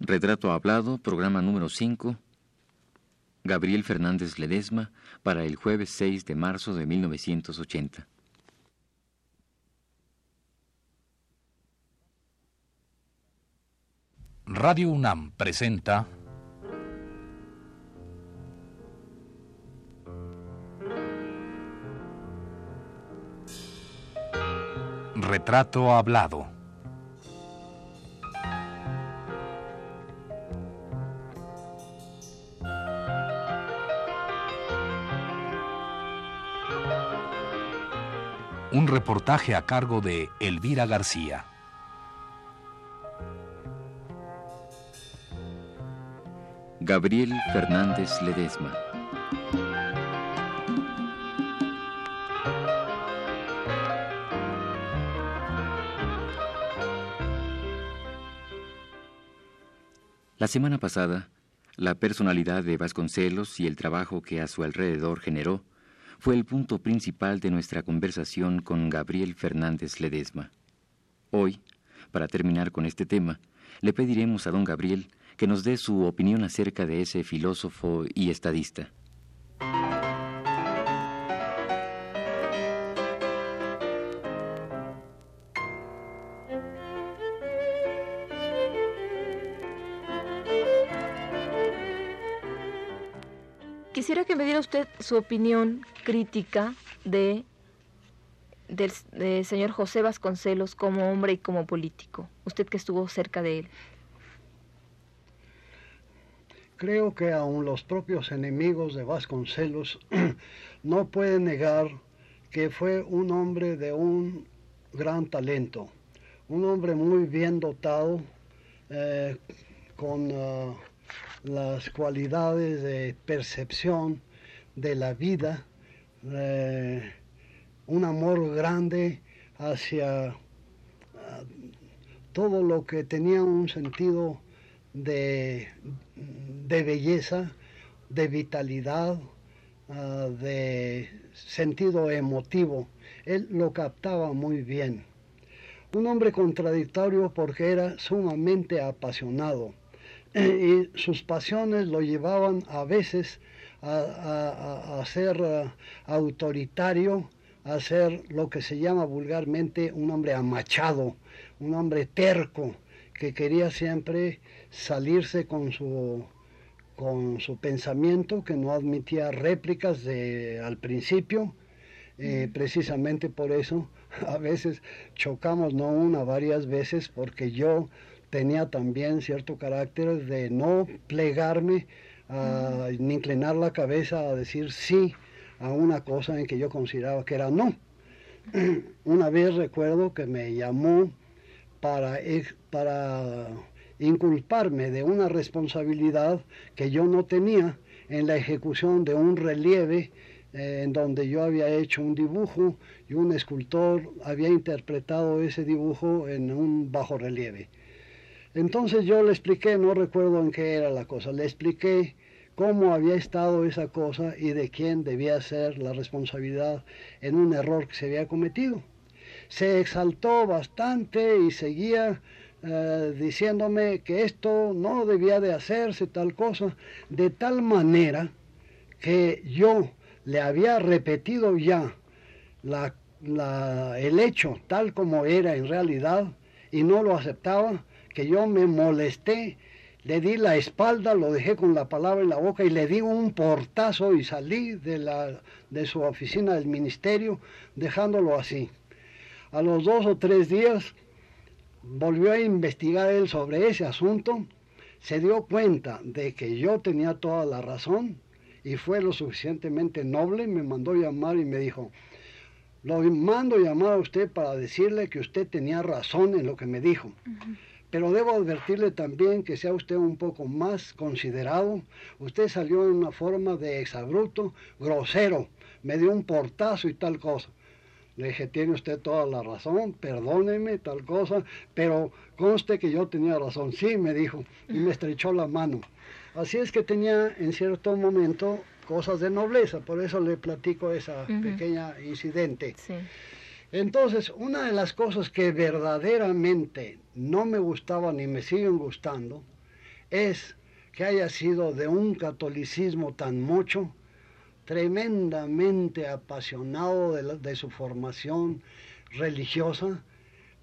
Retrato Hablado, programa número 5. Gabriel Fernández Ledesma, para el jueves 6 de marzo de 1980. Radio UNAM presenta Retrato Hablado. Un reportaje a cargo de Elvira García. Gabriel Fernández Ledesma. La semana pasada, la personalidad de Vasconcelos y el trabajo que a su alrededor generó fue el punto principal de nuestra conversación con Gabriel Fernández Ledesma. Hoy, para terminar con este tema, le pediremos a don Gabriel que nos dé su opinión acerca de ese filósofo y estadista. Usted su opinión crítica de del, señor José Vasconcelos como hombre y como político, usted que estuvo cerca de él. Creo que aun los propios enemigos de Vasconcelos no pueden negar que fue un hombre de un gran talento, un hombre muy bien dotado, eh, con ah, las cualidades de percepción de la vida, eh, un amor grande hacia ah, todo lo que tenía un sentido de, belleza, de vitalidad, ah, de sentido emotivo. Él lo captaba muy bien. Un hombre contradictorio porque era sumamente apasionado y sus pasiones lo llevaban a veces ser ah, autoritario, a ser lo que se llama vulgarmente un hombre amachado, un hombre terco, que quería siempre salirse con su, con su pensamiento, que no admitía réplicas de, al principio. Eh, precisamente por eso a veces chocamos, no una, varias veces, porque yo tenía también cierto carácter de no plegarme, ni inclinar la cabeza a decir sí a una cosa en que yo consideraba que era no. Una vez recuerdo que me llamó para, para inculparme de una responsabilidad que yo no tenía en la ejecución de un relieve eh, en donde yo había hecho un dibujo y un escultor había interpretado ese dibujo en un bajo relieve. Entonces yo le expliqué, no recuerdo en qué era la cosa, le expliqué cómo había estado esa cosa y de quién debía ser la responsabilidad en un error que se había cometido. Se exaltó bastante y seguía eh, diciéndome que esto no debía de hacerse tal cosa, de tal manera que yo le había repetido ya el hecho tal como era en realidad y no lo aceptaba, que yo me molesté le di la espalda, lo dejé con la palabra en la boca y le di un portazo y salí de, la, de su oficina del ministerio dejándolo así. A los dos o tres días volvió a investigar él sobre ese asunto, se dio cuenta de que yo tenía toda la razón y fue lo suficientemente noble, me mandó llamar y me dijo, lo mando llamar a usted para decirle que usted tenía razón en lo que me dijo. Pero debo advertirle también que sea usted un poco más considerado. Usted salió en una forma de exabruto, grosero, me dio un portazo y tal cosa. Le dije, tiene usted toda la razón, perdóneme, tal cosa, pero conste que yo tenía razón. Sí, me dijo, y me estrechó la mano. Así es que tenía en cierto momento cosas de nobleza, por eso le platico esa pequeña incidente. Sí. Entonces, una de las cosas que verdaderamente no me gustaba ni me siguen gustando es que haya sido de un catolicismo tan mucho, tremendamente apasionado de, su formación religiosa,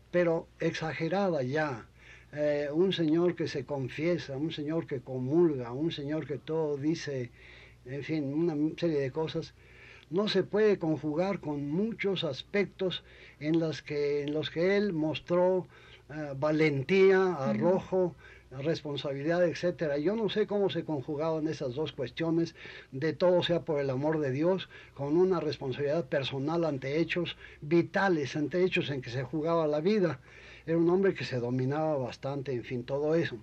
pero exagerada ya. Eh, un señor que se confiesa, un señor que comulga, un señor que todo dice, en fin, una serie de cosas, no se puede conjugar con muchos aspectos en, los que, en los que él mostró eh, valentía, arrojo, responsabilidad, etcétera. Yo no sé cómo se conjugaban esas dos cuestiones de todo sea por el amor de Dios, con una responsabilidad personal ante hechos vitales, ante hechos en que se jugaba la vida. Era un hombre que se dominaba bastante, en fin, todo eso.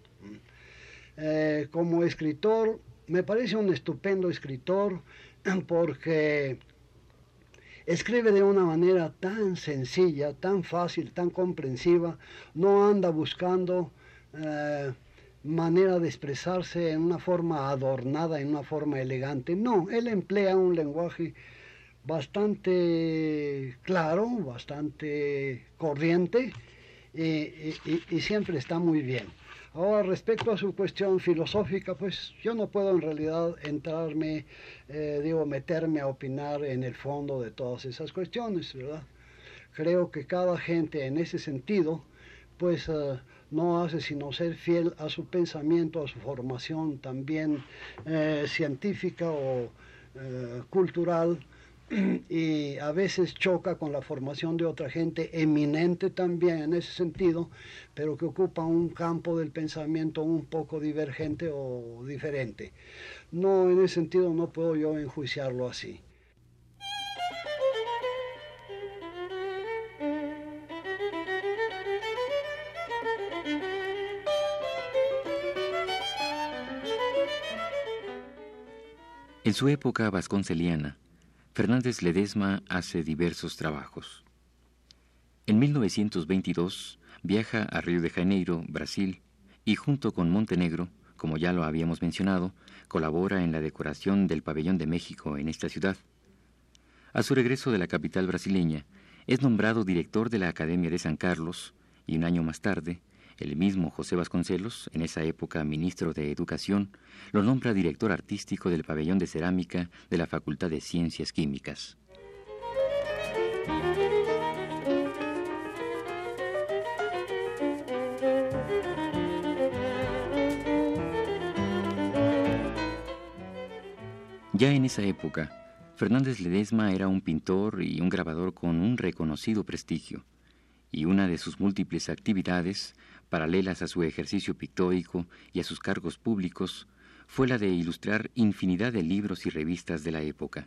Eh, como escritor, me parece un estupendo escritor porque escribe de una manera tan sencilla, tan fácil, tan comprensiva, no anda buscando eh, manera de expresarse en una forma adornada, en una forma elegante. No, él emplea un lenguaje bastante claro, bastante corriente y, siempre está muy bien. Ahora, respecto a su cuestión filosófica, pues yo no puedo en realidad entrarme, eh, digo, meterme a opinar en el fondo de todas esas cuestiones, ¿verdad? Creo que cada gente en ese sentido, pues... Eh, no hace sino ser fiel a su pensamiento, a su formación también eh, científica o cultural y a veces choca con la formación de otra gente eminente también en ese sentido, pero que ocupa un campo del pensamiento un poco divergente o diferente. No, en ese sentido no puedo yo enjuiciarlo así. En su época vasconceliana, Fernández Ledesma hace diversos trabajos. En 1922 viaja a Río de Janeiro, Brasil, y junto con Montenegro, como ya lo habíamos mencionado, colabora en la decoración del pabellón de México en esta ciudad. A su regreso de la capital brasileña, es nombrado director de la Academia de San Carlos y un año más tarde el mismo José Vasconcelos, en esa época ministro de Educación, lo nombra director artístico del pabellón de cerámica de la Facultad de Ciencias Químicas. Ya en esa época, Fernández Ledesma era un pintor y un grabador con un reconocido prestigio, y una de sus múltiples actividades paralelas a su ejercicio pictórico y a sus cargos públicos, fue la de ilustrar infinidad de libros y revistas de la época.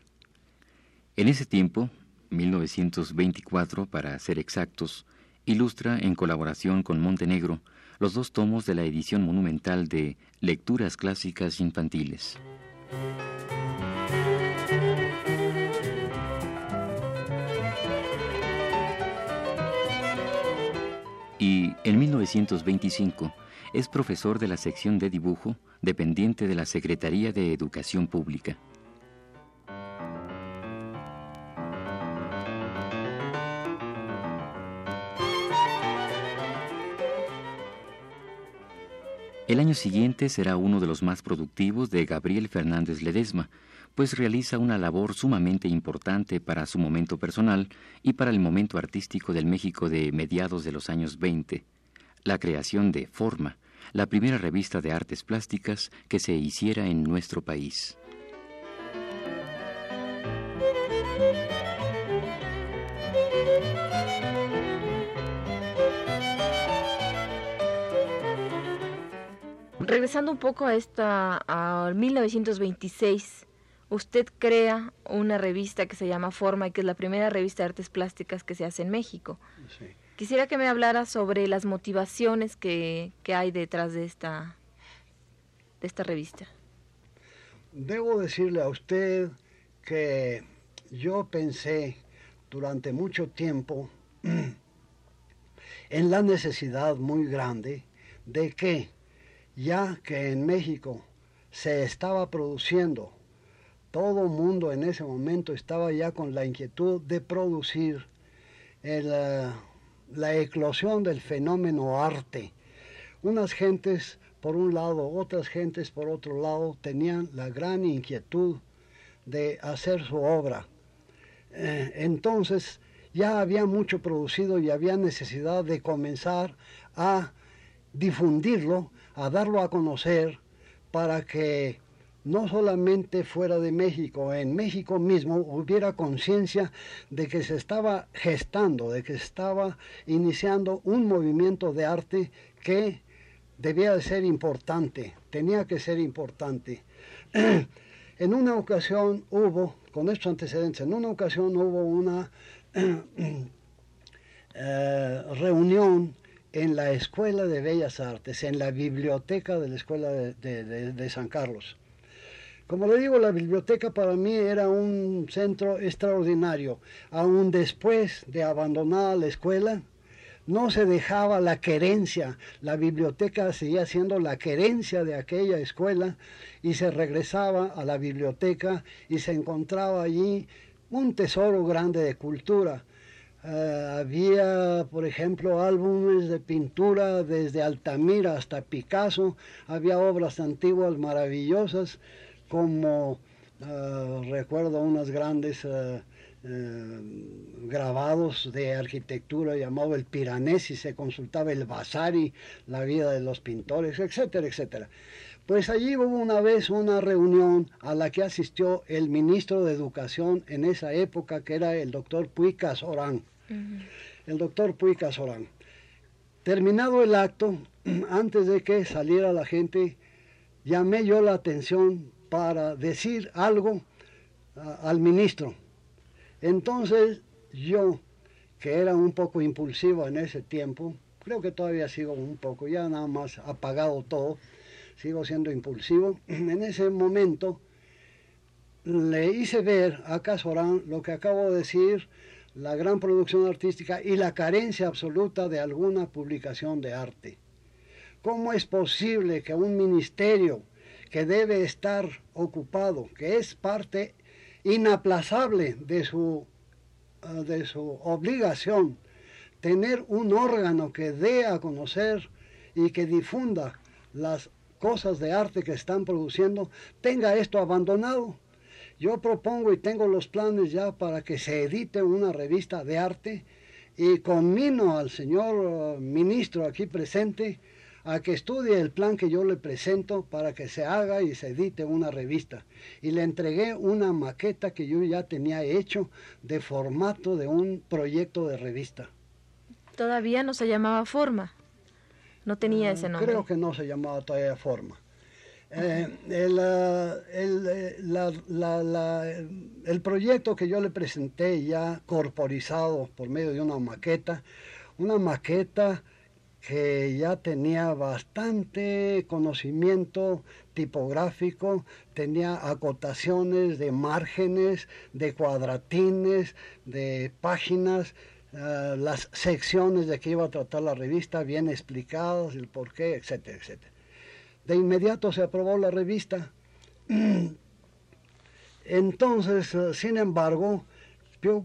En ese tiempo, 1924 para ser exactos, ilustra en colaboración con Montenegro los dos tomos de la edición monumental de Lecturas Clásicas Infantiles. Y en 1925 es profesor de la sección de dibujo dependiente de la Secretaría de Educación Pública. El año siguiente será uno de los más productivos de Gabriel Fernández Ledesma, pues realiza una labor sumamente importante para su momento personal y para el momento artístico del México de mediados de los años 20, la creación de Forma, la primera revista de artes plásticas que se hiciera en nuestro país. Regresando un poco a esta a 1926, usted crea una revista que se llama Forma y que es la primera revista de artes plásticas que se hace en México. Quisiera que me hablara sobre las motivaciones que, hay detrás de esta, de esta revista. Debo decirle a usted que yo pensé durante mucho tiempo en la necesidad muy grande de que, ya que en México se estaba produciendo todo el mundo en ese momento estaba ya con la inquietud de producir eh, la eclosión del fenómeno arte. Unas gentes por un lado, otras gentes por otro lado, tenían la gran inquietud de hacer su obra. Eh, entonces ya había mucho producido y había necesidad de comenzar a difundirlo, a darlo a conocer, para que no solamente fuera de México, en México mismo hubiera conciencia de que se estaba gestando, de que se estaba iniciando un movimiento de arte que debía de ser importante, tenía que ser importante. en una ocasión hubo, con estos antecedentes, en una ocasión hubo una eh, reunión en la Escuela de Bellas Artes, en la biblioteca de la Escuela de, San Carlos. Como le digo, la biblioteca para mí era un centro extraordinario. Aún después de abandonar la escuela, no se dejaba la querencia, la biblioteca seguía siendo la querencia de aquella escuela y se regresaba a la biblioteca y se encontraba allí un tesoro grande de cultura. Eh, había, por ejemplo, álbumes de pintura desde Altamira hasta Picasso, había obras antiguas maravillosas como eh, recuerdo unas grandes eh, eh, grabados de arquitectura llamado el Piranesi, se consultaba el Vasari, la vida de los pintores, etcétera, etcétera. Pues allí hubo una vez una reunión a la que asistió el ministro de Educación en esa época, que era el doctor Puy Casorán. El doctor Puy Casorán. Terminado el acto, antes de que saliera la gente, llamé yo la atención para decir algo al ministro entonces yo, que era un poco impulsivo en ese tiempo, creo que todavía sigo un poco, ya nada más apagado todo, sigo siendo impulsivo, en ese momento le hice ver a Casorán lo que acabo de decir, la gran producción artística y la carencia absoluta de alguna publicación de arte. ¿Cómo es posible que un ministerio que debe estar ocupado, que es parte inaplazable de su, ah, de su obligación tener un órgano que dé a conocer y que difunda las cosas de arte que están produciendo, tenga esto abandonado. Yo propongo y tengo los planes ya para que se edite una revista de arte y conmino al señor ah, ministro aquí presente a que estudie el plan que yo le presento para que se haga y se edite una revista. Y le entregué una maqueta que yo ya tenía hecho de formato de un proyecto de revista. Todavía no se llamaba Forma. No tenía ah, ese nombre. Creo que no se llamaba todavía Forma. Eh, el, ah, eh, el proyecto que yo le presenté ya corporizado por medio de una maqueta, una maqueta que ya tenía bastante conocimiento tipográfico, tenía acotaciones de márgenes, de cuadratines, de páginas, eh, las secciones de que iba a tratar la revista bien explicadas, el porqué, etcétera, etcétera. De inmediato se aprobó la revista. Entonces, eh, sin embargo,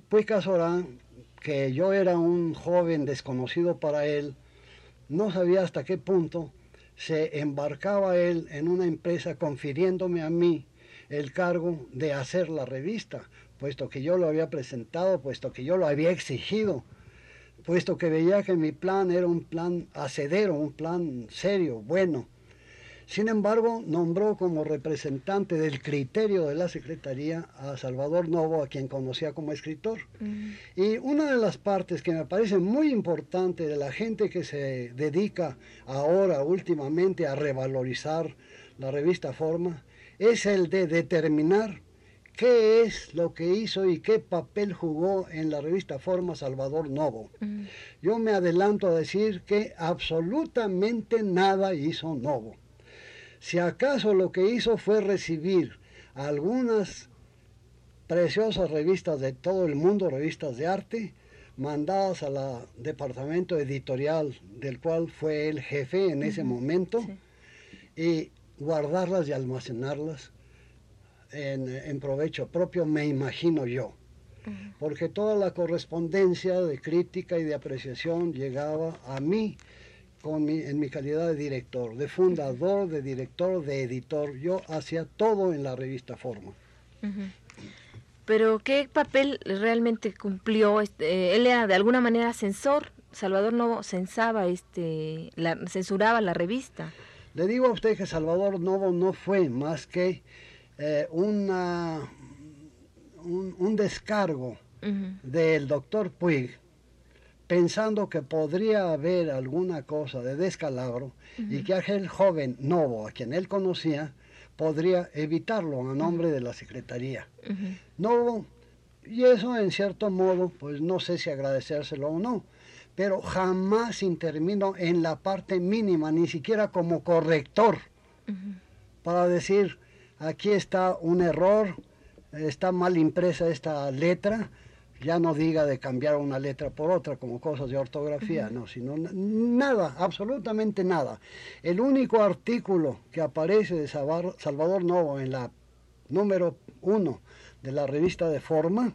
Puy Casorán, que yo era un joven desconocido para él, no sabía hasta qué punto se embarcaba él en una empresa confiriéndome a mí el cargo de hacer la revista, puesto que yo lo había presentado, puesto que yo lo había exigido, puesto que veía que mi plan era un plan acedero, un plan serio, bueno. Sin embargo, nombró como representante del criterio de la Secretaría a Salvador Novo, a quien conocía como escritor. Mm. Y una de las partes que me parece muy importante de la gente que se dedica ahora, últimamente, a revalorizar la revista Forma, es el de determinar qué es lo que hizo y qué papel jugó en la revista Forma Salvador Novo. Mm. Yo me adelanto a decir que absolutamente nada hizo Novo. Si acaso lo que hizo fue recibir algunas preciosas revistas de todo el mundo, revistas de arte, mandadas al departamento editorial del cual fue el jefe en ese momento, y guardarlas y almacenarlas en, provecho propio, me imagino yo. Porque toda la correspondencia de crítica y de apreciación llegaba a mí con mi, en mi calidad de director, de fundador, de director, de editor. Yo hacía todo en la revista Forma. Pero ¿qué papel realmente cumplió? Este, él era de alguna manera censor. Salvador Novo censaba, este, la, censuraba la revista. Le digo a usted que Salvador Novo no fue más que eh, una, un, descargo del doctor Puig pensando que podría haber alguna cosa de descalabro y que aquel joven Novo, a quien él conocía, podría evitarlo a nombre de la Secretaría. Novo, y eso en cierto modo, pues no sé si agradecérselo o no, pero jamás intervino en la parte mínima, ni siquiera como corrector, para decir, aquí está un error, está mal impresa esta letra, ya no diga de cambiar una letra por otra como cosas de ortografía, no, sino nada, absolutamente nada. El único artículo que aparece de Salvador Novo en la número uno de la revista de Forma,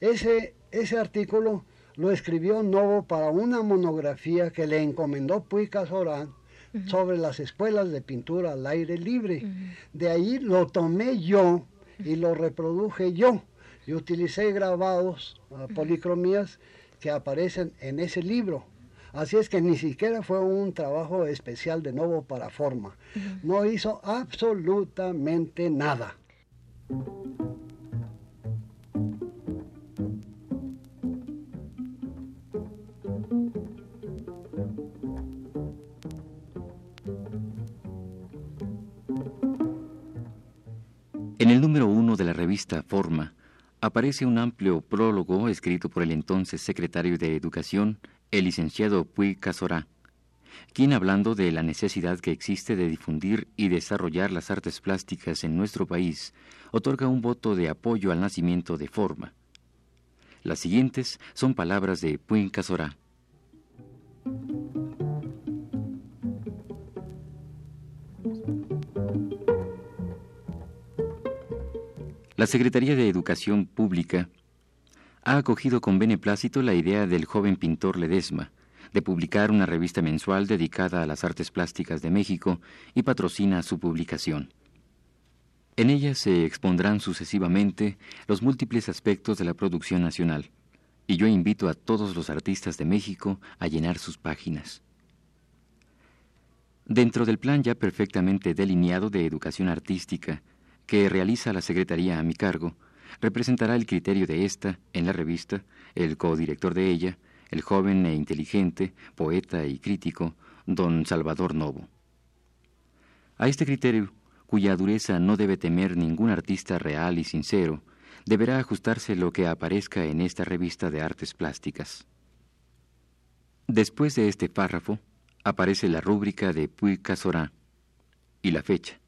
ese, ese artículo lo escribió Novo para una monografía que le encomendó Puy Casorán sobre las escuelas de pintura al aire libre. De ahí lo tomé yo y lo reproduje yo y utilicé grabados, uh, policromías que aparecen en ese libro. Así es que ni siquiera fue un trabajo especial de nuevo para forma. No hizo absolutamente nada. En el número uno de la revista Forma, aparece un amplio prólogo escrito por el entonces secretario de Educación, el licenciado Puy Casorá, quien hablando de la necesidad que existe de difundir y desarrollar las artes plásticas en nuestro país, otorga un voto de apoyo al nacimiento de forma. Las siguientes son palabras de Puy Casorá. La Secretaría de Educación Pública ha acogido con beneplácito la idea del joven pintor Ledesma de publicar una revista mensual dedicada a las artes plásticas de México y patrocina su publicación. En ella se expondrán sucesivamente los múltiples aspectos de la producción nacional, y yo invito a todos los artistas de México a llenar sus páginas. Dentro del plan ya perfectamente delineado de educación artística, que realiza la Secretaría a mi cargo, representará el criterio de esta en la revista, el codirector de ella, el joven e inteligente, poeta y crítico, don Salvador Novo. A este criterio, cuya dureza no debe temer ningún artista real y sincero, deberá ajustarse lo que aparezca en esta revista de artes plásticas. Después de este párrafo, aparece la rúbrica de Puy Casorá y la fecha,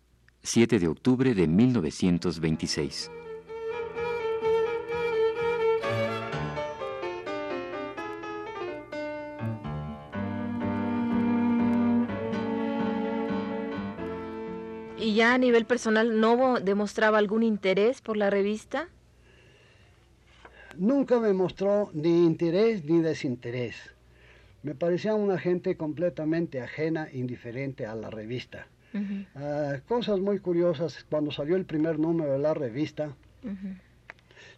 7 de octubre de 1926. ¿Y ya a nivel personal no demostraba algún interés por la revista? Nunca me mostró ni interés ni desinterés. Me parecía una gente completamente ajena, indiferente a la revista. Ah, cosas muy curiosas, cuando salió el primer número de la revista,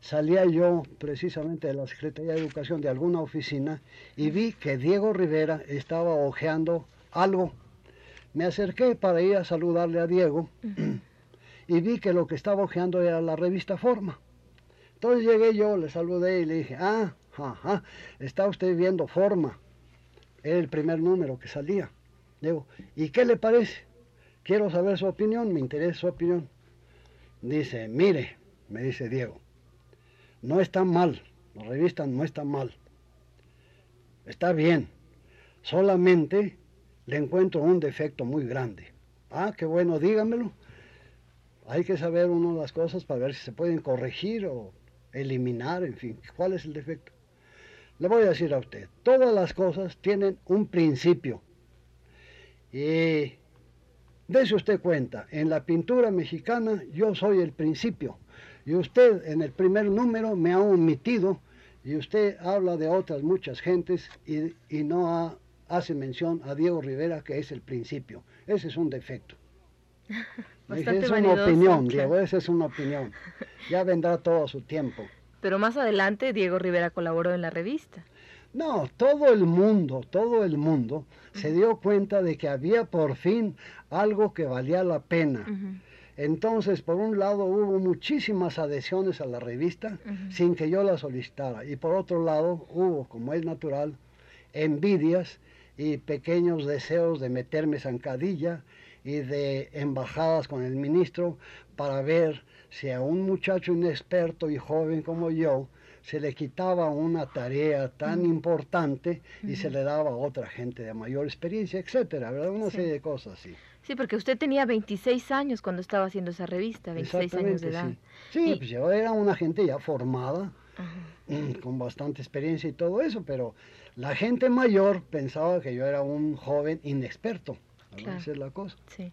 salía yo precisamente de la Secretaría de Educación de alguna oficina y vi que Diego Rivera estaba hojeando algo. Me acerqué para ir a saludarle a Diego y vi que lo que estaba hojeando era la revista Forma. Entonces llegué yo, le saludé y le dije, ah, ajá, está usted viendo Forma. Era el primer número que salía. Digo, ¿y qué le parece? Quiero saber su opinión, me interesa su opinión. Dice, mire, me dice Diego, no está mal, la revista no está mal. Está bien, solamente le encuentro un defecto muy grande. Ah, qué bueno, dígamelo. Hay que saber uno las cosas para ver si se pueden corregir o eliminar, en fin, cuál es el defecto. Le voy a decir a usted, todas las cosas tienen un principio. Y Dese usted cuenta, en la pintura mexicana yo soy el principio y usted en el primer número me ha omitido y usted habla de otras muchas gentes y, no ha hace mención a Diego Rivera, que es el principio. Ese es un defecto. es una opinión, Diego, esa es una opinión. Ya vendrá todo a su tiempo. Pero más adelante Diego Rivera colaboró en la revista. No, todo el mundo, todo el mundo se dio cuenta de que había por fin algo que valía la pena. Entonces, por un lado, hubo muchísimas adhesiones a la revista sin que yo la solicitara. Y por otro lado, hubo, como es natural, envidias y pequeños deseos de meterme zancadilla y de embajadas con el ministro para ver si a un muchacho inexperto y joven como yo se le quitaba una tarea tan importante y se le daba a otra gente de mayor experiencia, etcétera, ¿verdad? Una serie de cosas así. Sí, porque usted tenía 26 años cuando estaba haciendo esa revista, 26 años de edad. Sí, pues yo era una gente ya formada, con bastante experiencia y todo eso, pero la gente mayor pensaba que yo era un joven inexperto. Esa es la cosa. Sí.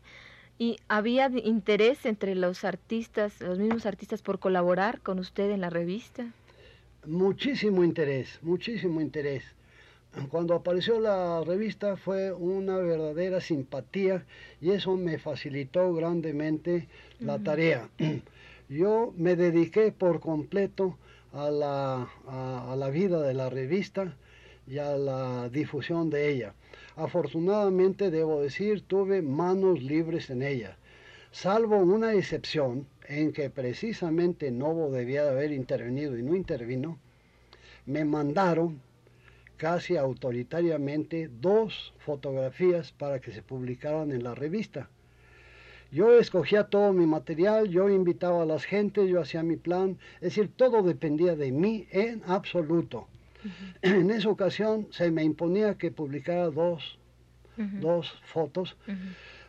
¿Y había interés entre los artistas, los mismos artistas, por colaborar con usted en la revista? Muchísimo interés, muchísimo interés. Cuando apareció la revista fue una verdadera simpatía y eso me facilitó grandemente la tarea. Yo me dediqué por completo a la, a la vida de la revista y a la difusión de ella. Afortunadamente, debo decir, tuve manos libres en ella, salvo una excepción en que precisamente Novo debía de haber intervenido y no intervino, me mandaron casi autoritariamente dos fotografías para que se publicaran en la revista. Yo escogía todo mi material, yo invitaba a las gentes, yo hacía mi plan, es decir, todo dependía de mí en absoluto. En esa ocasión se me imponía que publicara dos, dos fotos.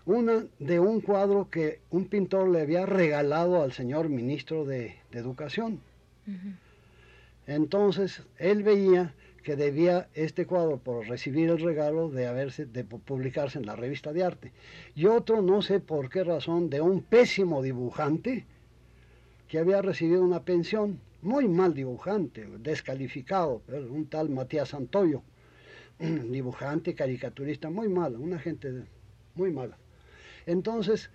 Una de un cuadro que un pintor le había regalado al señor ministro de, Educación. Entonces, él veía que debía este cuadro por recibir el regalo de haberse de publicarse en la revista de arte. Y otro, no sé por qué razón, de un pésimo dibujante que había recibido una pensión, muy mal dibujante, descalificado, un tal Matías Santoyo, dibujante, caricaturista, muy malo, una gente muy mala. Entonces,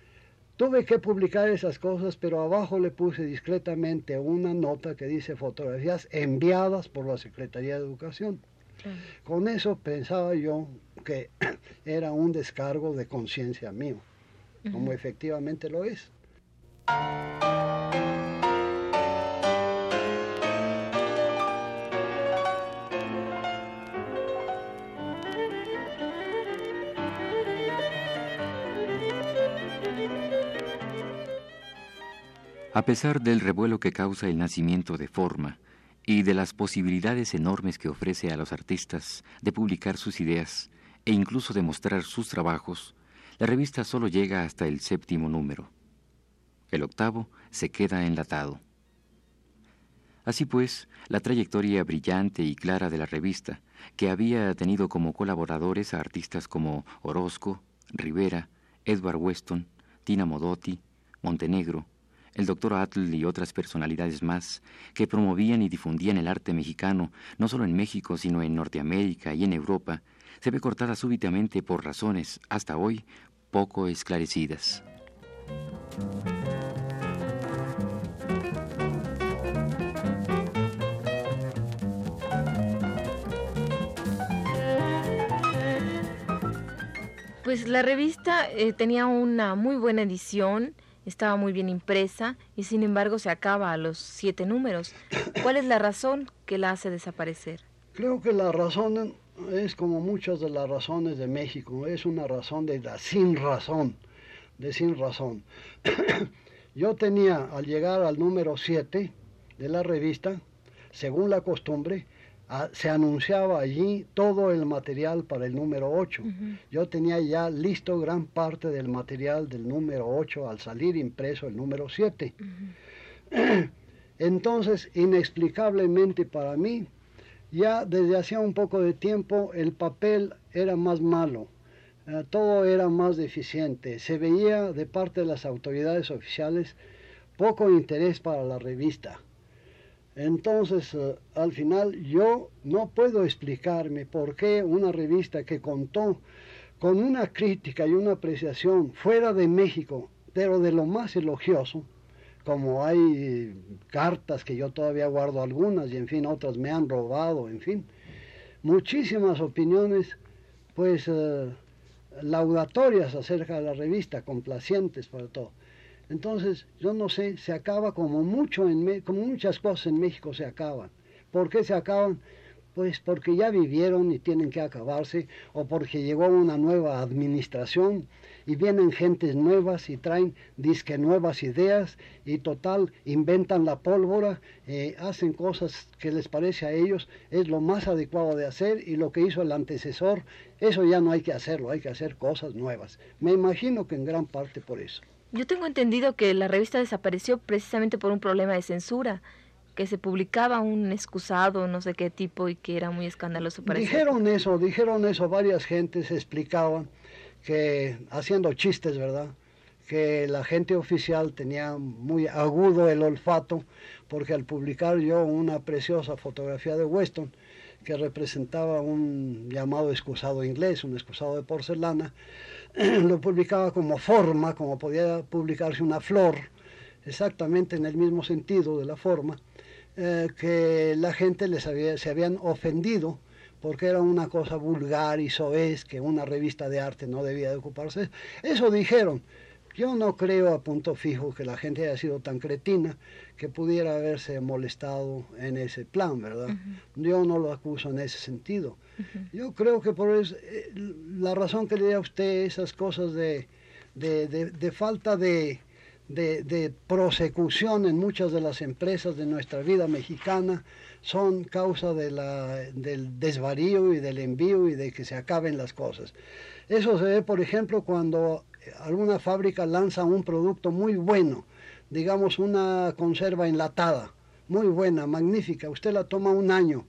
tuve que publicar esas cosas, pero abajo le puse discretamente una nota que dice fotografías enviadas por la Secretaría de Educación. Con eso pensaba yo que era un descargo de conciencia mío, como efectivamente lo es. A pesar del revuelo que causa el nacimiento de Forma y de las posibilidades enormes que ofrece a los artistas de publicar sus ideas e incluso de mostrar sus trabajos, la revista solo llega hasta el séptimo número. El octavo se queda enlatado. Así pues, la trayectoria brillante y clara de la revista, que había tenido como colaboradores a artistas como Orozco, Rivera, Edward Weston, Tina Modotti, Montenegro, el doctor Atl y otras personalidades más que promovían y difundían el arte mexicano, no solo en México, sino en Norteamérica y en Europa, se ve cortada súbitamente por razones, hasta hoy, poco esclarecidas. Pues la revista eh, tenía una muy buena edición, estaba muy bien impresa y sin embargo se acaba a los siete números. ¿Cuál es la razón que la hace desaparecer? Creo que la razón es como muchas de las razones de México, es una razón de la sin razón, de sin razón. Yo tenía al llegar al número 7 de la revista, según la costumbre, se anunciaba allí todo el material para el número 8. Yo tenía ya listo gran parte del material del número 8 al salir impreso el número 7. Entonces, inexplicablemente para mí, ya desde hacía un poco de tiempo el papel era más malo, eh, todo era más deficiente, se veía de parte de las autoridades oficiales poco interés para la revista. Entonces, eh, al final, yo no puedo explicarme por qué una revista que contó con una crítica y una apreciación fuera de México, pero de lo más elogioso, como hay cartas que yo todavía guardo algunas y en fin otras me han robado, en fin, muchísimas opiniones pues eh, laudatorias acerca de la revista, complacientes para todo. Entonces, yo no sé, se acaba como mucho en como muchas cosas en México se acaban. ¿Por qué se acaban? Pues porque ya vivieron y tienen que acabarse, o porque llegó una nueva administración y vienen gentes nuevas y traen disque nuevas ideas y total inventan la pólvora, eh, hacen cosas que les parece a ellos es lo más adecuado de hacer y lo que hizo el antecesor, eso ya no hay que hacerlo, hay que hacer cosas nuevas. Me imagino que en gran parte por eso. Yo tengo entendido que la revista desapareció precisamente por un problema de censura que se publicaba un excusado, no sé qué tipo, y que era muy escandaloso para Dijeron eso, dijeron eso, varias gentes explicaban que, haciendo chistes, ¿verdad? Que la gente oficial tenía muy agudo el olfato, porque al publicar yo una preciosa fotografía de Weston, que representaba un llamado excusado inglés, un excusado de porcelana, lo publicaba como forma, como podía publicarse una flor, exactamente en el mismo sentido de la forma, eh, que la gente les había, se habían ofendido porque era una cosa vulgar y soez que una revista de arte no debía de ocuparse. Eso dijeron. Yo no creo a punto fijo que la gente haya sido tan cretina que pudiera haberse molestado en ese plan, ¿verdad? Yo no lo acuso en ese sentido. Yo creo que por eso, eh, la razón que le da a usted esas cosas de, de falta de, de, prosecución en muchas de las empresas de nuestra vida mexicana son causa de la, del desvarío y del envío y de que se acaben las cosas. Eso se ve, por ejemplo, cuando alguna fábrica lanza un producto muy bueno, digamos una conserva enlatada, muy buena, magnífica, usted la toma un año,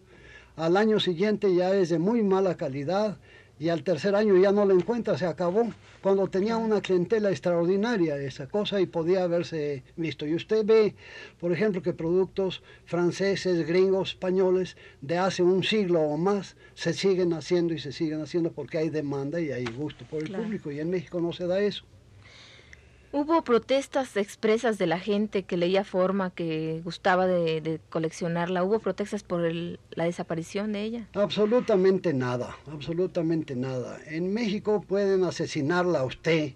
al año siguiente ya es de muy mala calidad y al tercer año ya no la encuentra, se acabó, cuando tenía una clientela extraordinaria esa cosa y podía haberse visto. Y usted ve, por ejemplo, que productos franceses, gringos, españoles de hace un siglo o más se siguen haciendo y se siguen haciendo porque hay demanda y hay gusto por el público y en México no se da eso. Hubo protestas expresas de la gente que leía forma, que gustaba de, coleccionarla. ¿Hubo protestas por la desaparición de ella? Absolutamente nada, absolutamente nada. En México pueden asesinarla a usted,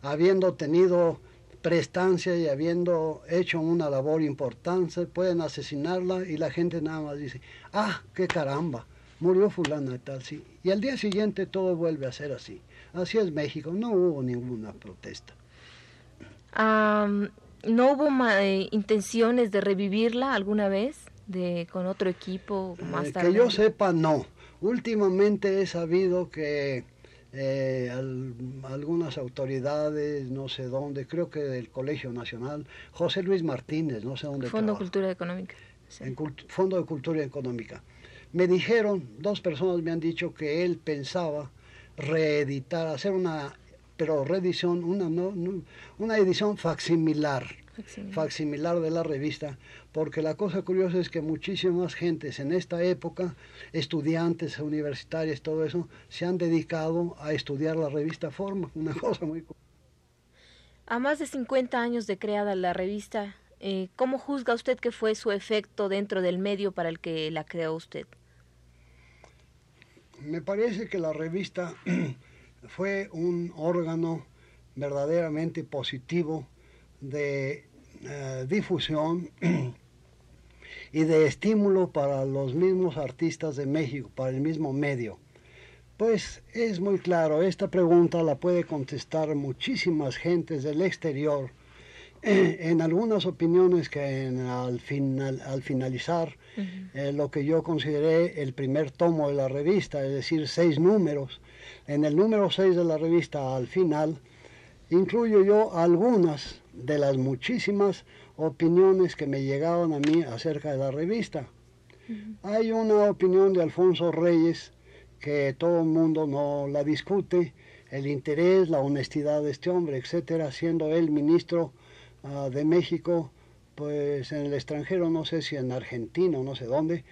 habiendo tenido prestancia y habiendo hecho una labor importante, pueden asesinarla y la gente nada más dice, ah, qué caramba, murió fulana y tal, sí. Y al día siguiente todo vuelve a ser así. Así es México, no hubo ninguna protesta ¿No hubo eh, intenciones de revivirla alguna vez de, con otro equipo más eh, Que yo sepa, no. Últimamente he sabido que eh, algunas autoridades, no sé dónde, creo que del Colegio Nacional, José Luis Martínez, no sé dónde. Fondo de Cultura Económica. En Fondo de Cultura Económica. Me dijeron, dos personas me han dicho que él pensaba reeditar, hacer una pero reedición, una, no, una edición facsimilar, facsimilar de la revista, porque la cosa curiosa es que muchísimas gentes en esta época, estudiantes universitarios, todo eso, se han dedicado a estudiar la revista Forma, una cosa muy A más de 50 años de creada la revista, eh, ¿cómo juzga usted que fue su efecto dentro del medio para el que la creó usted? Me parece que la revista fue un órgano verdaderamente positivo de eh, difusión y de estímulo para los mismos artistas de México, para el mismo medio. Pues es muy claro, esta pregunta la puede contestar muchísimas gentes del exterior. en algunas opiniones que al, final, al finalizar eh, lo que yo consideré el primer tomo de la revista, es decir, seis números, en el número 6 de la revista, al final, incluyo yo algunas de las muchísimas opiniones que me llegaban a mí acerca de la revista. Hay una opinión de Alfonso Reyes que todo el mundo no la discute, el interés, la honestidad de este hombre, etcétera, siendo él ministro ah, de México pues en el extranjero, no sé si en Argentina o no sé dónde,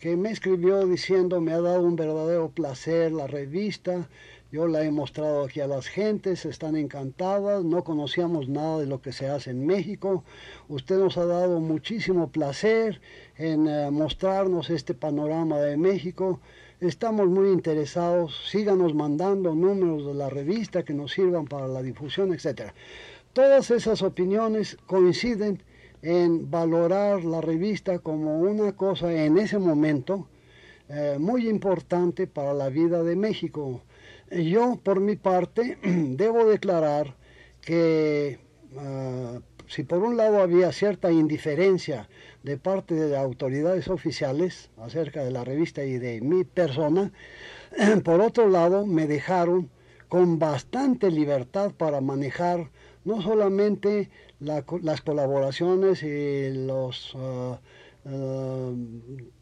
que me escribió diciendo me ha dado un verdadero placer la revista, yo la he mostrado aquí a las gentes, están encantadas, no conocíamos nada de lo que se hace en México, usted nos ha dado muchísimo placer en eh, mostrarnos este panorama de México, estamos muy interesados, síganos mandando números de la revista que nos sirvan para la difusión, etc. Todas esas opiniones coinciden en valorar la revista como una cosa en ese momento eh, muy importante para la vida de México. Yo, por mi parte, debo declarar que ah, si por un lado había cierta indiferencia de parte de autoridades oficiales acerca de la revista y de mi persona, por otro lado me dejaron con bastante libertad para manejar no solamente las colaboraciones y los, ah, ah,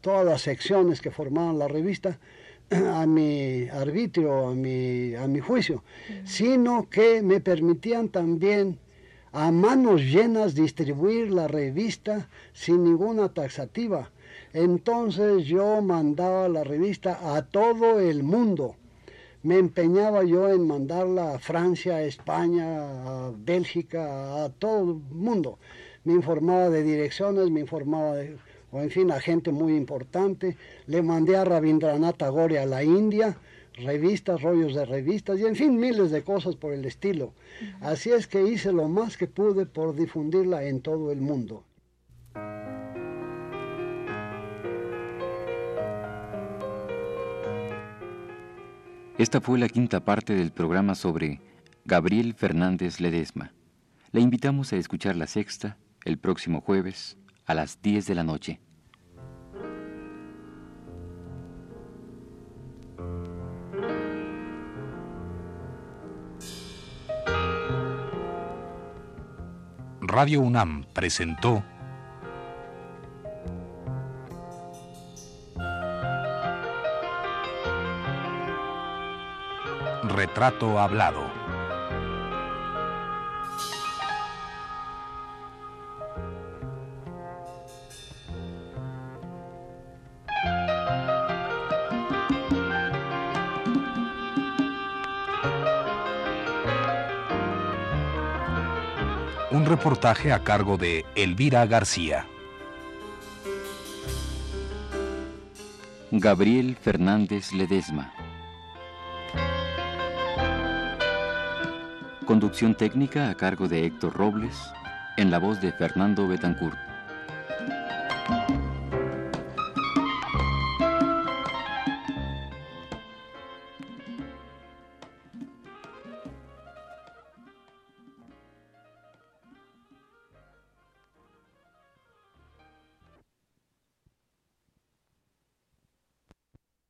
todas las secciones que formaban la revista a mi arbitrio, a mi, a mi juicio, sino que me permitían también a manos llenas distribuir la revista sin ninguna taxativa. Entonces yo mandaba la revista a todo el mundo me empeñaba yo en mandarla a Francia, a España, a Bélgica, a todo el mundo. Me informaba de direcciones, me informaba de, o en fin, a gente muy importante. Le mandé a Rabindranath Tagore a la India, revistas, rollos de revistas y en fin, miles de cosas por el estilo. Así es que hice lo más que pude por difundirla en todo el mundo. Esta fue la quinta parte del programa sobre Gabriel Fernández Ledesma. Le invitamos a escuchar la sexta el próximo jueves a las 10 de la noche. Radio UNAM presentó Retrato Hablado. Un reportaje a cargo de Elvira García. Gabriel Fernández Ledesma. Conducción técnica a cargo de Héctor Robles, en la voz de Fernando Betancourt.